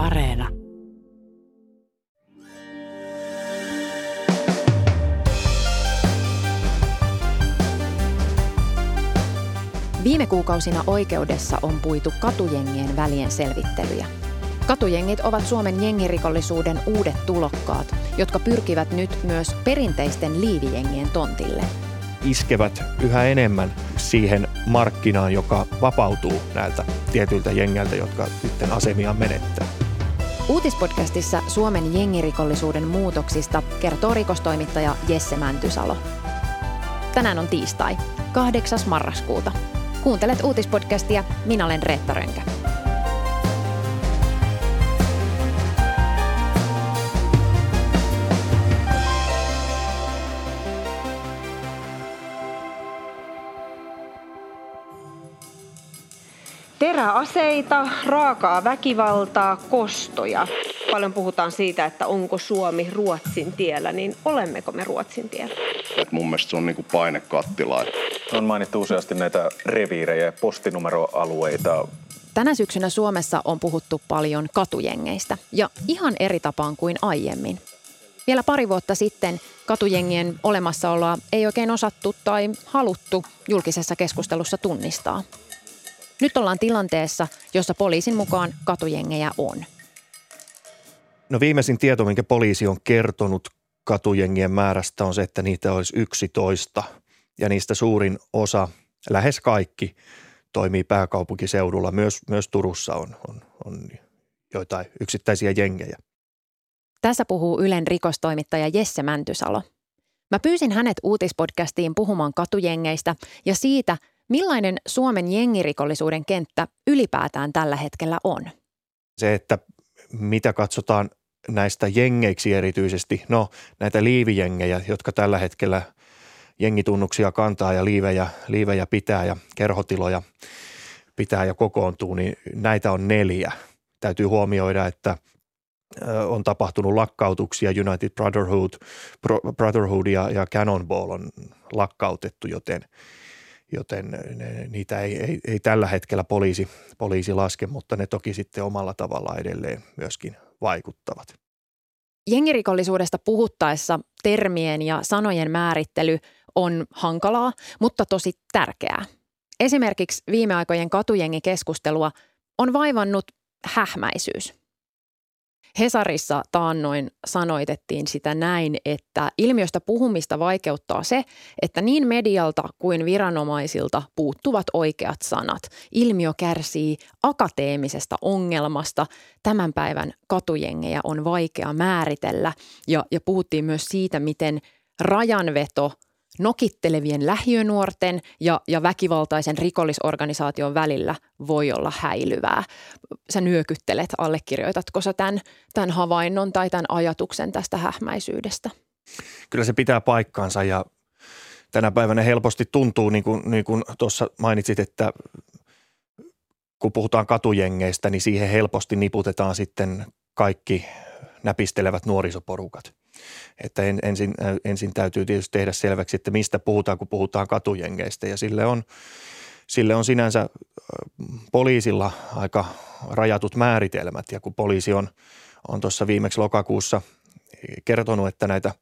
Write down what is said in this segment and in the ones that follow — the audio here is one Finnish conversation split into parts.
Areena. Viime kuukausina oikeudessa on puitu katujengien välien selvittelyjä. Katujengit ovat Suomen jengirikollisuuden uudet tulokkaat, jotka pyrkivät nyt myös perinteisten liivijengien tontille. Iskevät yhä enemmän siihen markkinaan, joka vapautuu näiltä tietyiltä jengeiltä, jotka sitten asemiaan menettää. Uutispodcastissa Suomen jengirikollisuuden muutoksista kertoo rikostoimittaja Jesse Mäntysalo. Tänään on tiistai, 8. marraskuuta. Kuuntelet uutispodcastia, minä olen Reetta Rönkä. Teräaseita, raakaa väkivaltaa, kostoja. Paljon puhutaan siitä, että onko Suomi Ruotsin tiellä, niin olemmeko me Ruotsin tiellä? Et mun mielestä se on niinku painekattila. On mainittu useasti näitä reviirejä ja postinumeroalueita. Tänä syksynä Suomessa on puhuttu paljon katujengeistä ja ihan eri tapaan kuin aiemmin. Vielä pari vuotta sitten katujengien olemassaoloa ei oikein osattu tai haluttu julkisessa keskustelussa tunnistaa. Nyt ollaan tilanteessa, jossa poliisin mukaan katujengejä on. No viimeisin tieto, minkä poliisi on kertonut katujengien määrästä on se, että niitä olisi 11 ja niistä suurin osa, lähes kaikki, toimii pääkaupunkiseudulla. Myös, myös Turussa on, on, on joitain yksittäisiä jengejä. Tässä puhuu Ylen rikostoimittaja Jesse Mäntysalo. Mä pyysin hänet uutispodcastiin puhumaan katujengeistä ja siitä, millainen Suomen jengirikollisuuden kenttä ylipäätään tällä hetkellä on. Se, että mitä katsotaan näistä jengeiksi erityisesti, no näitä liivijengejä, jotka tällä hetkellä jengitunnuksia kantaa ja liivejä, liivejä pitää ja kerhotiloja pitää ja kokoontuu, niin näitä on neljä. Täytyy huomioida, että on tapahtunut lakkautuksia, United Brotherhood, Brotherhood ja, ja Cannonball on lakkautettu, joten, joten niitä ei, ei, ei tällä hetkellä poliisi, poliisi laske, mutta ne toki sitten omalla tavalla edelleen myöskin vaikuttavat. Jengirikollisuudesta puhuttaessa termien ja sanojen määrittely on hankalaa, mutta tosi tärkeää. Esimerkiksi viime aikojen katujengikeskustelua on vaivannut hähmäisyys – Hesarissa taannoin sanoitettiin sitä näin, että ilmiöstä puhumista vaikeuttaa se, että niin medialta kuin viranomaisilta puuttuvat oikeat sanat. Ilmiö kärsii akateemisesta ongelmasta. Tämän päivän katujengejä on vaikea määritellä ja, ja puhuttiin myös siitä, miten rajanveto – nokittelevien lähiönuorten ja, ja väkivaltaisen rikollisorganisaation välillä voi olla häilyvää. Sä nyökyttelet, allekirjoitatko sä tämän, tämän havainnon tai tämän ajatuksen tästä hähmäisyydestä? Kyllä se pitää paikkaansa ja tänä päivänä helposti tuntuu, niin kuin, niin kuin tuossa mainitsit, että kun puhutaan katujengeistä, niin siihen helposti niputetaan sitten kaikki näpistelevät nuorisoporukat – että en, ensin, ensin täytyy tietysti tehdä selväksi, että mistä puhutaan, kun puhutaan katujengeistä. Ja sille on, sille on sinänsä poliisilla aika rajatut määritelmät. Ja kun poliisi on, on tuossa viimeksi lokakuussa kertonut, että näitä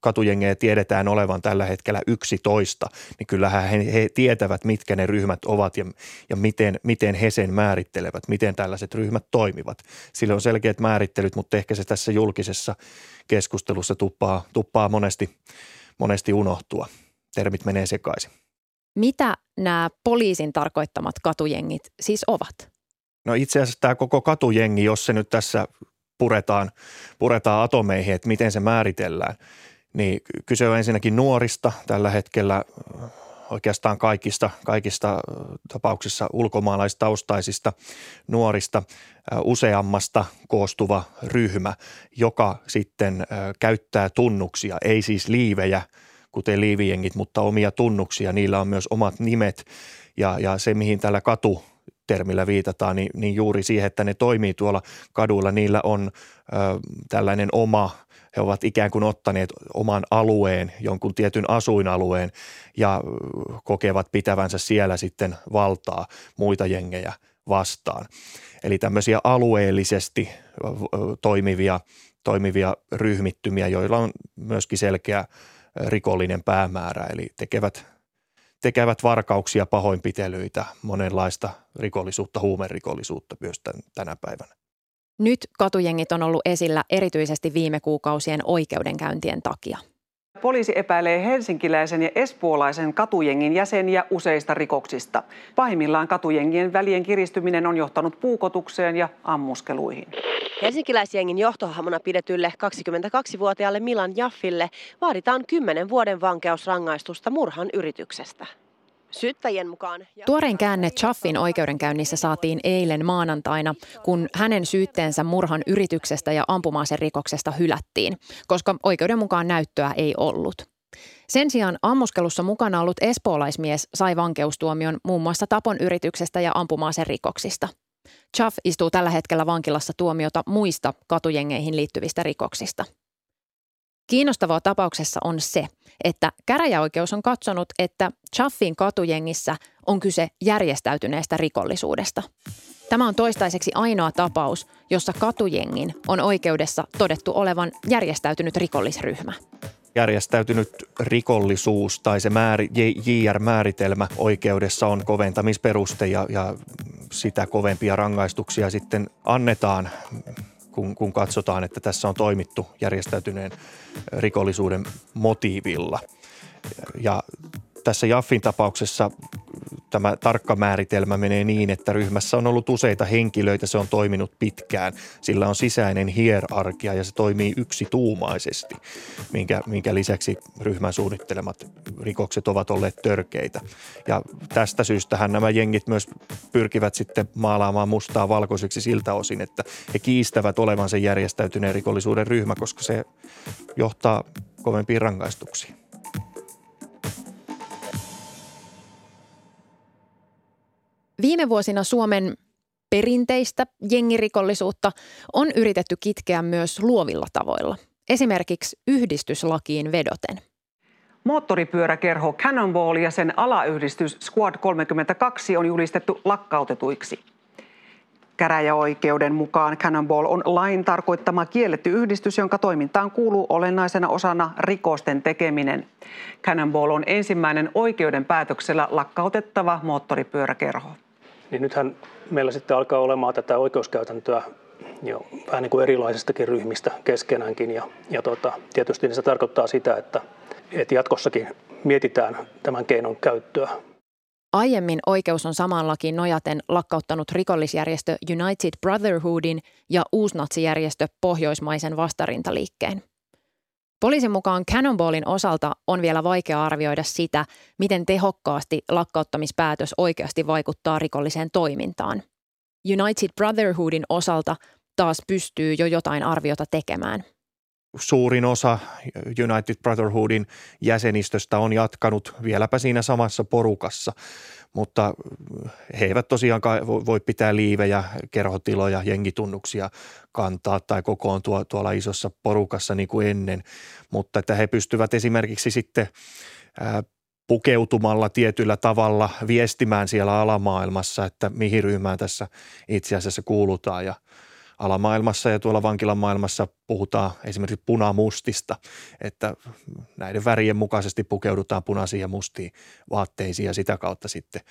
katujengejä tiedetään olevan tällä hetkellä 11, niin kyllähän he, he tietävät, mitkä ne ryhmät ovat ja, ja miten, miten he sen määrittelevät, miten tällaiset ryhmät toimivat. Sillä on selkeät määrittelyt, mutta ehkä se tässä julkisessa keskustelussa tuppaa, tuppaa monesti, monesti unohtua. Termit menee sekaisin. Mitä nämä poliisin tarkoittamat katujengit siis ovat? No itse asiassa tämä koko katujengi, jos se nyt tässä puretaan, puretaan atomeihin, että miten se määritellään, niin kyse on ensinnäkin nuorista tällä hetkellä oikeastaan kaikista, kaikista tapauksissa ulkomaalaistaustaisista nuorista useammasta koostuva ryhmä, joka sitten käyttää tunnuksia, ei siis liivejä, kuten liivijengit, mutta omia tunnuksia. Niillä on myös omat nimet. Ja, ja se, mihin tällä katu termillä viitataan, niin, niin juuri siihen, että ne toimii tuolla kaduilla. Niillä on ö, tällainen oma, he ovat ikään kuin ottaneet oman alueen, jonkun tietyn asuinalueen ja kokevat pitävänsä siellä sitten valtaa muita jengejä vastaan. Eli tämmöisiä alueellisesti toimivia, toimivia ryhmittymiä, joilla on myöskin selkeä rikollinen päämäärä, eli tekevät, tekevät varkauksia, pahoinpitelyitä, monenlaista rikollisuutta, huumerikollisuutta myös tänä päivänä. Nyt katujengit on ollut esillä erityisesti viime kuukausien oikeudenkäyntien takia. Poliisi epäilee helsinkiläisen ja espoolaisen katujengin jäseniä useista rikoksista. Pahimmillaan katujengien välien kiristyminen on johtanut puukotukseen ja ammuskeluihin. Helsinkiläisjengin johtohahmona pidetylle 22-vuotiaalle Milan Jaffille vaaditaan 10 vuoden vankeusrangaistusta murhan yrityksestä. Syyttäjien mukaan... Tuorein käänne Chaffin oikeudenkäynnissä saatiin eilen maanantaina, kun hänen syytteensä murhan yrityksestä ja rikoksesta hylättiin, koska oikeuden mukaan näyttöä ei ollut. Sen sijaan ammuskelussa mukana ollut espoolaismies sai vankeustuomion muun muassa tapon yrityksestä ja rikoksista. Chaff istuu tällä hetkellä vankilassa tuomiota muista katujengeihin liittyvistä rikoksista. Kiinnostavaa tapauksessa on se, että käräjäoikeus on katsonut, että Chaffin katujengissä on kyse järjestäytyneestä rikollisuudesta. Tämä on toistaiseksi ainoa tapaus, jossa katujengin on oikeudessa todettu olevan järjestäytynyt rikollisryhmä järjestäytynyt rikollisuus tai se määr, JR-määritelmä oikeudessa on koventamisperuste ja, ja sitä kovempia rangaistuksia sitten annetaan, kun, kun katsotaan, että tässä on toimittu järjestäytyneen rikollisuuden motiivilla. Ja tässä Jaffin tapauksessa tämä tarkka määritelmä menee niin, että ryhmässä on ollut useita henkilöitä, se on toiminut pitkään. Sillä on sisäinen hierarkia ja se toimii yksituumaisesti, minkä, minkä lisäksi ryhmän suunnittelemat rikokset ovat olleet törkeitä. Ja tästä syystähän nämä jengit myös pyrkivät sitten maalaamaan mustaa valkoiseksi siltä osin, että he kiistävät olevansa järjestäytyneen rikollisuuden ryhmä, koska se johtaa kovempiin rangaistuksiin. Viime vuosina Suomen perinteistä jengirikollisuutta on yritetty kitkeä myös luovilla tavoilla, esimerkiksi yhdistyslakiin vedoten. Moottoripyöräkerho Cannonball ja sen alayhdistys Squad 32 on julistettu lakkautetuiksi. Käräjäoikeuden mukaan Cannonball on lain tarkoittama kielletty yhdistys, jonka toimintaan kuuluu olennaisena osana rikosten tekeminen. Cannonball on ensimmäinen oikeuden päätöksellä lakkautettava moottoripyöräkerho niin nythän meillä sitten alkaa olemaan tätä oikeuskäytäntöä jo vähän niin kuin erilaisistakin ryhmistä keskenäänkin. Ja, ja tota, tietysti se tarkoittaa sitä, että, että jatkossakin mietitään tämän keinon käyttöä. Aiemmin oikeus on samaan lakiin nojaten lakkauttanut rikollisjärjestö United Brotherhoodin ja uusnatsijärjestö Pohjoismaisen vastarintaliikkeen. Poliisin mukaan Cannonballin osalta on vielä vaikea arvioida sitä, miten tehokkaasti lakkauttamispäätös oikeasti vaikuttaa rikolliseen toimintaan. United Brotherhoodin osalta taas pystyy jo jotain arviota tekemään. Suurin osa United Brotherhoodin jäsenistöstä on jatkanut vieläpä siinä samassa porukassa. Mutta he eivät tosiaankaan voi pitää liivejä, kerhotiloja, jengitunnuksia kantaa tai kokoontua tuolla isossa porukassa niin kuin ennen, mutta että he pystyvät esimerkiksi sitten pukeutumalla tietyllä tavalla viestimään siellä alamaailmassa, että mihin ryhmään tässä itse asiassa kuulutaan. Ja – alamaailmassa ja tuolla vankilan maailmassa puhutaan esimerkiksi punamustista, että näiden värien mukaisesti pukeudutaan punaisiin ja mustiin vaatteisiin ja sitä kautta sitten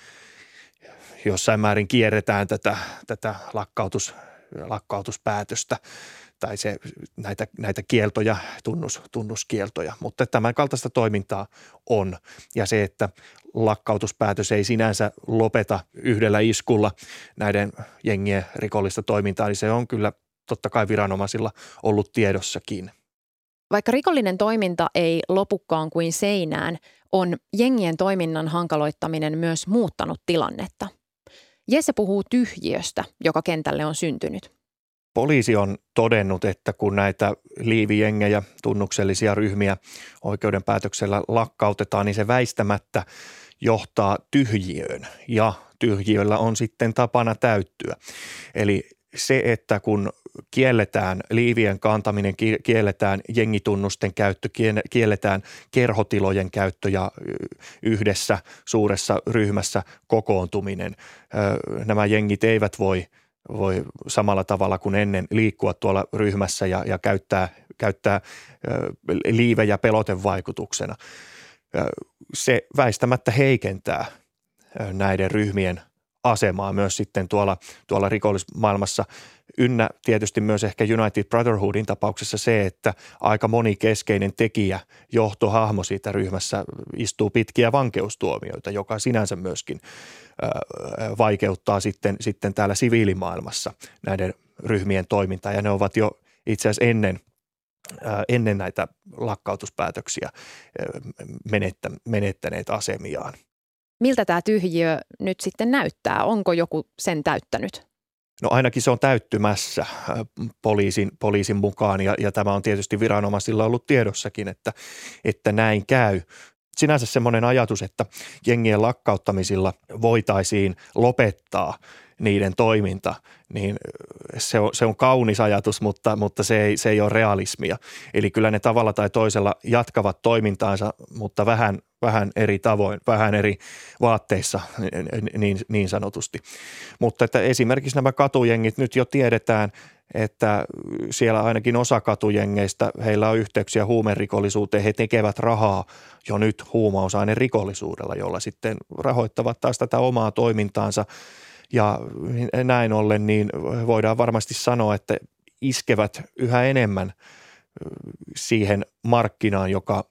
jossain määrin kierretään tätä, tätä lakkautus, lakkautuspäätöstä tai se, näitä, näitä kieltoja, tunnus, tunnuskieltoja, mutta tämän kaltaista toimintaa on. Ja se, että lakkautuspäätös ei sinänsä lopeta yhdellä iskulla näiden jengien rikollista toimintaa, niin se on kyllä totta kai viranomaisilla ollut tiedossakin. Vaikka rikollinen toiminta ei lopukkaan kuin seinään, on jengien toiminnan hankaloittaminen myös muuttanut tilannetta. Jesse puhuu tyhjiöstä, joka kentälle on syntynyt. Poliisi on todennut, että kun näitä liivijengejä, tunnuksellisia ryhmiä oikeuden päätöksellä lakkautetaan, niin se väistämättä johtaa tyhjiöön ja tyhjiöllä on sitten tapana täyttyä. Eli se, että kun kielletään liivien kantaminen, kielletään jengitunnusten käyttö, kielletään kerhotilojen käyttö ja yhdessä suuressa ryhmässä kokoontuminen. Nämä jengit eivät voi, voi samalla tavalla kuin ennen liikkua tuolla ryhmässä ja, ja käyttää, käyttää liivejä pelotevaikutuksena. Se väistämättä heikentää näiden ryhmien – asemaa myös sitten tuolla, tuolla rikollismaailmassa. Ynnä tietysti myös ehkä United Brotherhoodin tapauksessa se, että aika moni keskeinen tekijä, johtohahmo siitä ryhmässä istuu pitkiä vankeustuomioita, joka sinänsä myöskin vaikeuttaa sitten, sitten täällä siviilimaailmassa näiden ryhmien toimintaa ja ne ovat jo itse asiassa ennen ennen näitä lakkautuspäätöksiä menettäneet asemiaan. Miltä tämä tyhjiö nyt sitten näyttää? Onko joku sen täyttänyt? No ainakin se on täyttymässä poliisin, poliisin mukaan ja, ja tämä on tietysti viranomaisilla ollut tiedossakin, että, että näin käy. Sinänsä semmoinen ajatus, että jengien lakkauttamisilla voitaisiin lopettaa niiden toiminta, niin se on, se on kaunis ajatus, mutta, mutta se, ei, se ei ole realismia. Eli kyllä ne tavalla tai toisella jatkavat toimintaansa, mutta vähän, vähän eri tavoin, vähän eri vaatteissa niin, niin sanotusti. Mutta että esimerkiksi nämä katujengit nyt jo tiedetään, että siellä ainakin osa katujengeistä, heillä on yhteyksiä huumerikollisuuteen, he tekevät rahaa jo nyt rikollisuudella, jolla sitten rahoittavat taas tätä omaa toimintaansa – ja näin ollen niin voidaan varmasti sanoa, että iskevät yhä enemmän siihen markkinaan, joka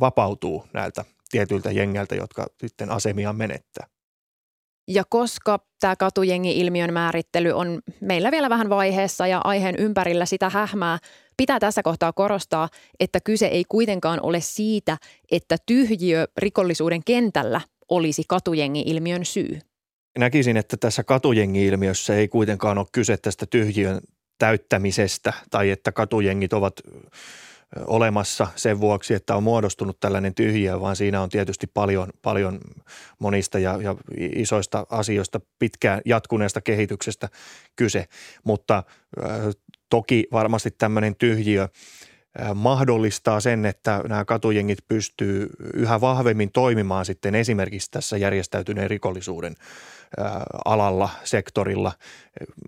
vapautuu näiltä tietyiltä jengeltä, jotka sitten asemia menettää. Ja koska tämä katujengi-ilmiön määrittely on meillä vielä vähän vaiheessa ja aiheen ympärillä sitä hähmää, pitää tässä kohtaa korostaa, että kyse ei kuitenkaan ole siitä, että tyhjiö rikollisuuden kentällä olisi katujengi-ilmiön syy. Näkisin, että tässä katujengi-ilmiössä ei kuitenkaan ole kyse tästä tyhjiön täyttämisestä tai että katujengit ovat olemassa sen vuoksi, että on muodostunut tällainen tyhjiö, vaan siinä on tietysti paljon, paljon monista ja, ja isoista asioista pitkään jatkuneesta kehityksestä kyse. Mutta äh, toki varmasti tämmöinen tyhjiö mahdollistaa sen, että nämä katujengit pystyy yhä vahvemmin toimimaan sitten esimerkiksi tässä järjestäytyneen rikollisuuden alalla, sektorilla,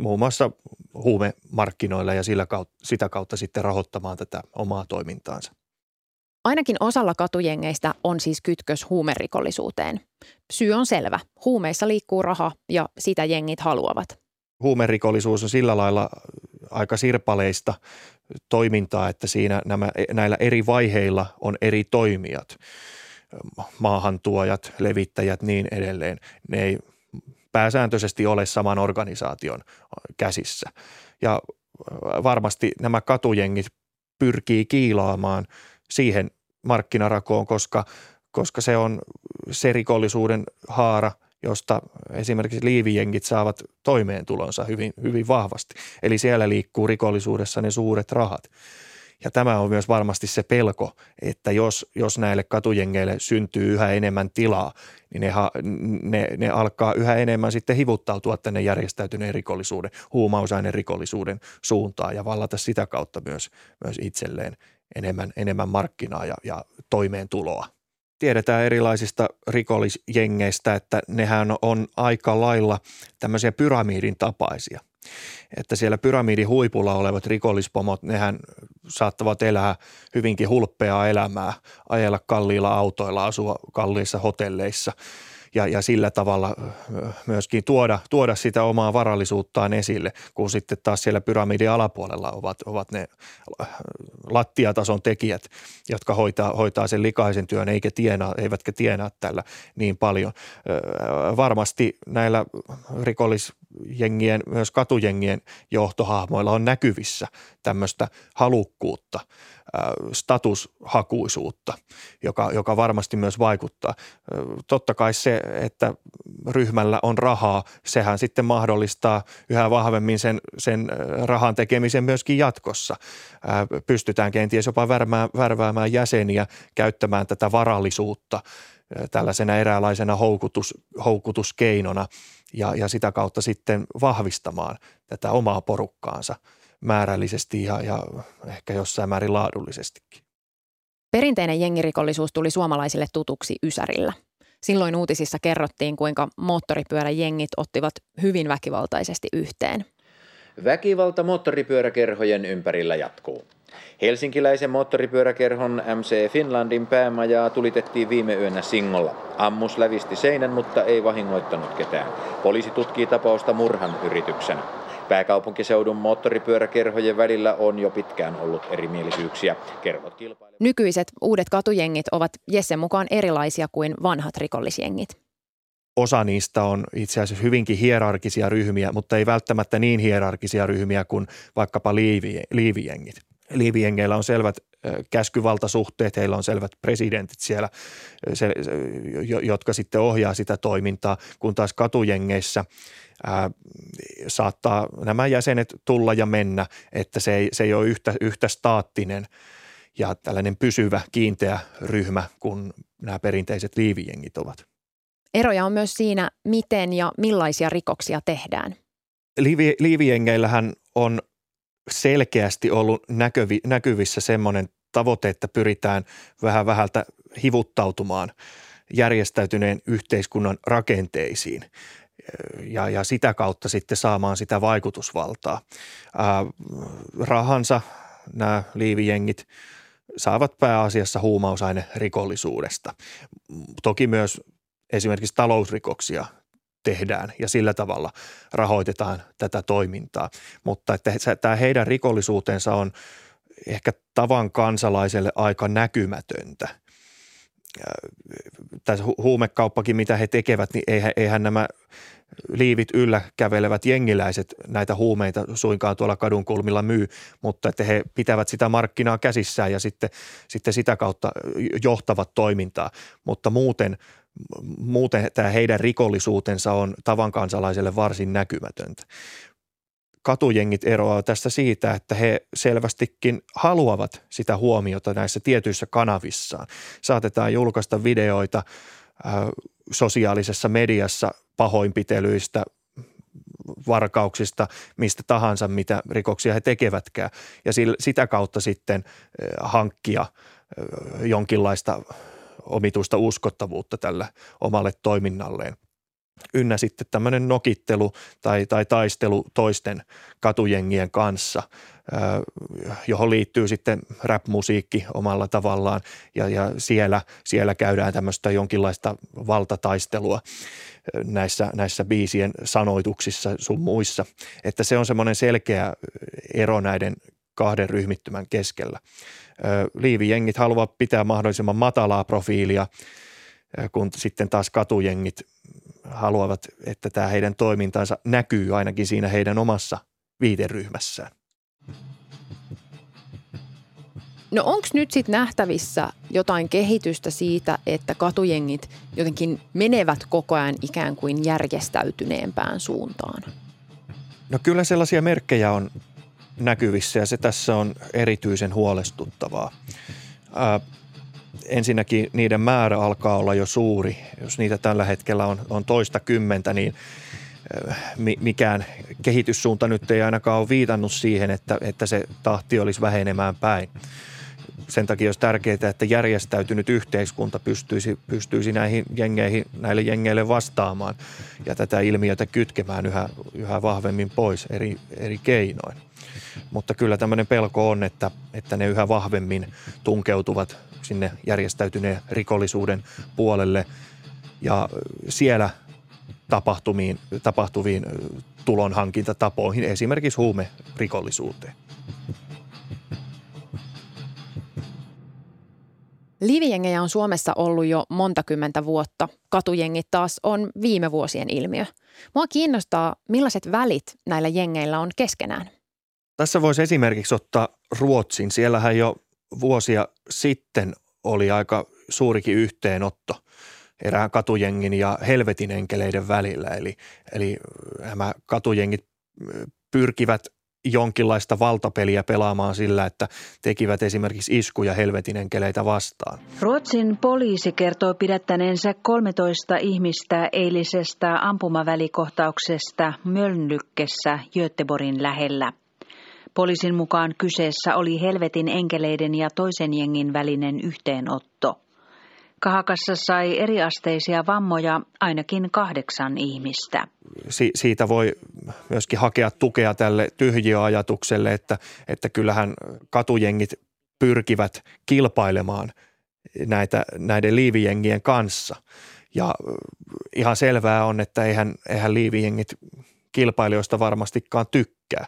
muun muassa huumemarkkinoilla ja sillä kautta, sitä kautta sitten rahoittamaan tätä omaa toimintaansa. Ainakin osalla katujengeistä on siis kytkös huumerikollisuuteen. Syy on selvä. Huumeissa liikkuu raha ja sitä jengit haluavat. Huumerikollisuus on sillä lailla aika sirpaleista toimintaa, että siinä nämä, näillä eri vaiheilla on eri toimijat, maahantuojat, levittäjät, niin edelleen. Ne ei pääsääntöisesti ole saman organisaation käsissä. Ja varmasti nämä katujengit pyrkii kiilaamaan siihen markkinarakoon, koska, koska se on se rikollisuuden haara, josta esimerkiksi liivijengit saavat toimeentulonsa hyvin, hyvin vahvasti. Eli siellä liikkuu rikollisuudessa ne suuret rahat. Ja tämä on myös varmasti se pelko, että jos, jos näille katujengeille syntyy yhä enemmän tilaa, niin ne, ne, ne alkaa yhä enemmän sitten hivuttautua tänne järjestäytyneen rikollisuuden, huumausaineen rikollisuuden suuntaan ja vallata sitä kautta myös, myös itselleen enemmän, enemmän markkinaa ja, ja toimeentuloa. Tiedetään erilaisista rikollisjengeistä, että nehän on aika lailla tämmöisiä pyramidin tapaisia – että siellä pyramidin huipulla olevat rikollispomot, nehän saattavat elää hyvinkin hulppeaa elämää, ajella kalliilla autoilla, asua kalliissa hotelleissa – ja, ja sillä tavalla myöskin tuoda, tuoda sitä omaa varallisuuttaan esille, kun sitten taas siellä pyramidin alapuolella ovat, ovat ne lattiatason tekijät, jotka hoitaa, hoitaa sen likaisen työn eikä tienaa, eivätkä tienaa tällä niin paljon. Varmasti näillä rikollisjengien, myös katujengien johtohahmoilla on näkyvissä tämmöistä halukkuutta – statushakuisuutta, joka, joka varmasti myös vaikuttaa. Totta kai se, että ryhmällä on rahaa, sehän sitten mahdollistaa yhä vahvemmin sen, sen rahan tekemisen myöskin jatkossa. Pystytään kenties jopa värväämään, värväämään jäseniä käyttämään tätä varallisuutta tällaisena eräänlaisena houkutus, houkutuskeinona ja, ja sitä kautta sitten vahvistamaan tätä omaa porukkaansa määrällisesti ja, ja ehkä jossain määrin laadullisestikin. Perinteinen jengirikollisuus tuli suomalaisille tutuksi Ysärillä. Silloin uutisissa kerrottiin, kuinka moottoripyöräjengit ottivat hyvin väkivaltaisesti yhteen. Väkivalta moottoripyöräkerhojen ympärillä jatkuu. Helsinkiläisen moottoripyöräkerhon MC Finlandin päämajaa tulitettiin viime yönä Singolla. Ammus lävisti seinän, mutta ei vahingoittanut ketään. Poliisi tutkii tapausta murhan yrityksenä. Pääkaupunkiseudun moottoripyöräkerhojen välillä on jo pitkään ollut erimielisyyksiä. Kerhot kilpailevat. Nykyiset uudet katujengit ovat Jessen mukaan erilaisia kuin vanhat rikollisjengit. Osa niistä on itse asiassa hyvinkin hierarkisia ryhmiä, mutta ei välttämättä niin hierarkisia ryhmiä kuin vaikkapa liivijengit. Liivijengeillä on selvät käskyvaltasuhteet, heillä on selvät presidentit siellä, jotka sitten ohjaa sitä toimintaa, kun taas katujengeissä – ää, saattaa nämä jäsenet tulla ja mennä, että se ei, se ei ole yhtä, yhtä staattinen ja tällainen pysyvä, kiinteä ryhmä kuin nämä perinteiset liivijengit ovat. Eroja on myös siinä, miten ja millaisia rikoksia tehdään. Liivi, liivijengeillähän on selkeästi ollut näkyvi, näkyvissä semmoinen tavoite, että pyritään vähän vähältä hivuttautumaan järjestäytyneen yhteiskunnan rakenteisiin ja, ja sitä kautta sitten saamaan sitä vaikutusvaltaa. Ää, rahansa nämä liivijengit saavat pääasiassa rikollisuudesta. Toki myös esimerkiksi talousrikoksia tehdään ja sillä tavalla rahoitetaan tätä toimintaa. Mutta että tämä heidän rikollisuutensa on ehkä tavan kansalaiselle aika näkymätöntä – tässä huumekauppakin, mitä he tekevät, niin eihän, eihän nämä liivit yllä kävelevät jengiläiset näitä huumeita suinkaan tuolla kadun kulmilla myy, mutta että he pitävät sitä markkinaa käsissään ja sitten, sitten sitä kautta johtavat toimintaa. Mutta muuten, muuten tämä heidän rikollisuutensa on tavan kansalaiselle varsin näkymätöntä katujengit eroavat tästä siitä, että he selvästikin haluavat sitä huomiota näissä tietyissä kanavissaan. Saatetaan julkaista videoita äh, sosiaalisessa mediassa pahoinpitelyistä, varkauksista, mistä tahansa, mitä rikoksia he tekevätkään. Ja sitä kautta sitten äh, hankkia äh, jonkinlaista omituista uskottavuutta tällä omalle toiminnalleen ynnä sitten tämmöinen nokittelu tai, tai taistelu toisten katujengien kanssa, johon liittyy sitten rap-musiikki omalla tavallaan ja, ja siellä, siellä käydään tämmöistä jonkinlaista valtataistelua näissä, näissä biisien sanoituksissa sun muissa. Että se on semmoinen selkeä ero näiden kahden ryhmittymän keskellä. Liivijengit haluavat pitää mahdollisimman matalaa profiilia, kun sitten taas katujengit haluavat, että tämä heidän toimintansa näkyy ainakin siinä heidän omassa viiteryhmässään. No onko nyt sitten nähtävissä jotain kehitystä siitä, että katujengit jotenkin menevät koko ajan ikään kuin järjestäytyneempään suuntaan? No kyllä sellaisia merkkejä on näkyvissä ja se tässä on erityisen huolestuttavaa ensinnäkin niiden määrä alkaa olla jo suuri. Jos niitä tällä hetkellä on, on toista kymmentä, niin mikään kehityssuunta nyt ei ainakaan ole viitannut siihen, että, että se tahti olisi vähenemään päin. Sen takia olisi tärkeää, että järjestäytynyt yhteiskunta pystyisi, pystyisi näihin jengeihin, näille jengeille vastaamaan ja tätä ilmiötä kytkemään yhä, yhä vahvemmin pois eri, eri keinoin. Mutta kyllä tämmöinen pelko on, että, että ne yhä vahvemmin tunkeutuvat sinne järjestäytyneen rikollisuuden puolelle ja siellä tapahtumiin, tapahtuviin tulonhankintatapoihin, esimerkiksi huumerikollisuuteen. Livijengejä on Suomessa ollut jo monta kymmentä vuotta. Katujengit taas on viime vuosien ilmiö. Mua kiinnostaa, millaiset välit näillä jengeillä on keskenään. Tässä voisi esimerkiksi ottaa Ruotsin. Siellähän jo vuosia sitten oli aika suurikin yhteenotto erään katujengin ja helvetin enkeleiden välillä. Eli, eli nämä katujengit pyrkivät jonkinlaista valtapeliä pelaamaan sillä, että tekivät esimerkiksi iskuja helvetin enkeleitä vastaan. Ruotsin poliisi kertoo pidättäneensä 13 ihmistä eilisestä ampumavälikohtauksesta Mölnlykkessä Göteborgin lähellä. Poliisin mukaan kyseessä oli helvetin enkeleiden ja toisen jengin välinen yhteenotto. Kahakassa sai eriasteisia vammoja ainakin kahdeksan ihmistä. Si- siitä voi myöskin hakea tukea tälle tyhjiöajatukselle, että, että kyllähän katujengit pyrkivät kilpailemaan näitä, näiden liivijengien kanssa. Ja ihan selvää on, että eihän, eihän liivijengit kilpailijoista varmastikaan tykkää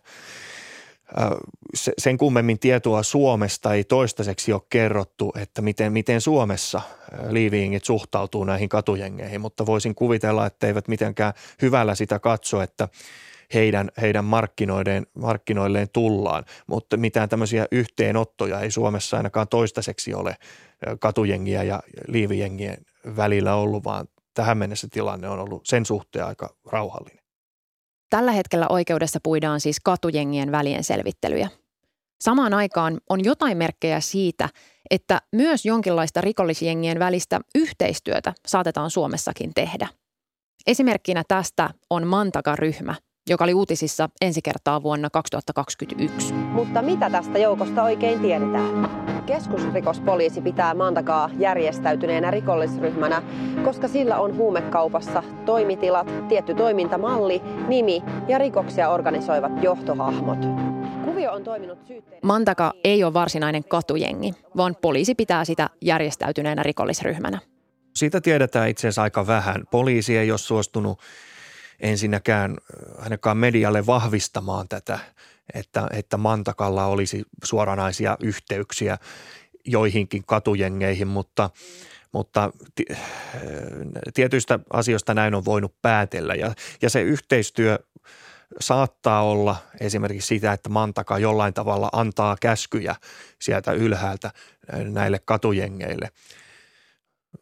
sen kummemmin tietoa Suomesta ei toistaiseksi ole kerrottu, että miten, miten Suomessa liiviingit suhtautuu näihin katujengeihin, mutta voisin kuvitella, että eivät mitenkään hyvällä sitä katso, että heidän, heidän markkinoilleen, markkinoilleen tullaan, mutta mitään tämmöisiä yhteenottoja ei Suomessa ainakaan toistaiseksi ole katujengiä ja liivijengien välillä ollut, vaan tähän mennessä tilanne on ollut sen suhteen aika rauhallinen. Tällä hetkellä oikeudessa puidaan siis katujengien välien selvittelyjä. Samaan aikaan on jotain merkkejä siitä, että myös jonkinlaista rikollisjengien välistä yhteistyötä saatetaan Suomessakin tehdä. Esimerkkinä tästä on Mantaka-ryhmä, joka oli uutisissa ensi kertaa vuonna 2021. Mutta mitä tästä joukosta oikein tiedetään? Keskusrikospoliisi pitää Mantakaa järjestäytyneenä rikollisryhmänä, koska sillä on huumekaupassa toimitilat, tietty toimintamalli, nimi ja rikoksia organisoivat johtohahmot. Kuvio on toiminut syytteen... Mantaka ei ole varsinainen katujengi, vaan poliisi pitää sitä järjestäytyneenä rikollisryhmänä. Siitä tiedetään itse asiassa aika vähän. Poliisi ei ole suostunut ensinnäkään ainakaan medialle vahvistamaan tätä – että, että Mantakalla olisi suoranaisia yhteyksiä joihinkin katujengeihin, mutta, mutta tietyistä asioista näin on voinut päätellä ja, ja se yhteistyö saattaa olla esimerkiksi sitä, että Mantaka jollain tavalla antaa käskyjä sieltä ylhäältä näille katujengeille.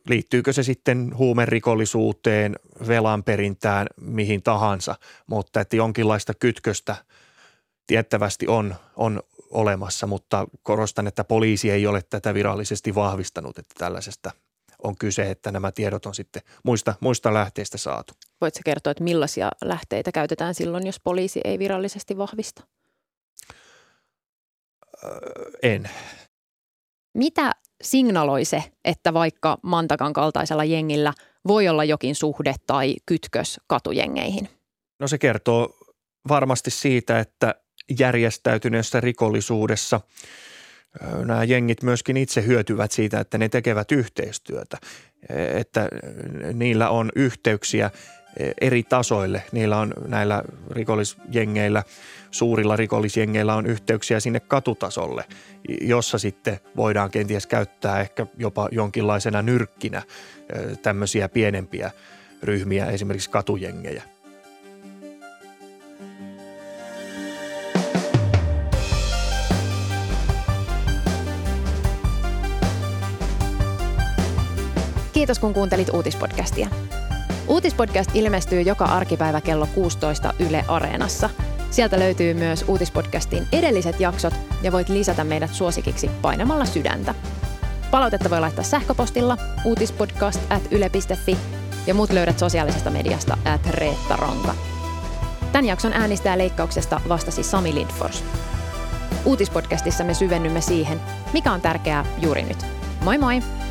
Liittyykö se sitten huumerikollisuuteen, velanperintään, mihin tahansa, mutta että jonkinlaista kytköstä – tiettävästi on, on olemassa, mutta korostan, että poliisi ei ole tätä virallisesti vahvistanut, että tällaisesta on kyse, että nämä tiedot on sitten muista, muista lähteistä saatu. Voitko kertoa, että millaisia lähteitä käytetään silloin, jos poliisi ei virallisesti vahvista? Öö, en. Mitä signaloi se, että vaikka Mantakan kaltaisella jengillä voi olla jokin suhde tai kytkös katujengeihin? No se kertoo varmasti siitä, että järjestäytyneessä rikollisuudessa nämä jengit myöskin itse hyötyvät siitä, että ne tekevät yhteistyötä, että niillä on yhteyksiä eri tasoille. Niillä on näillä rikollisjengeillä, suurilla rikollisjengeillä on yhteyksiä sinne katutasolle, jossa sitten voidaan kenties käyttää ehkä jopa jonkinlaisena nyrkkinä tämmöisiä pienempiä ryhmiä, esimerkiksi katujengejä. Kiitos kun kuuntelit uutispodcastia. Uutispodcast ilmestyy joka arkipäivä kello 16 Yle Areenassa. Sieltä löytyy myös uutispodcastin edelliset jaksot ja voit lisätä meidät suosikiksi painamalla sydäntä. Palautetta voi laittaa sähköpostilla uutispodcast at yle.fi ja muut löydät sosiaalisesta mediasta at Reetta Ronka. Tämän jakson äänistää leikkauksesta vastasi Sami Lindfors. Uutispodcastissa me syvennymme siihen, mikä on tärkeää juuri nyt. Moi moi!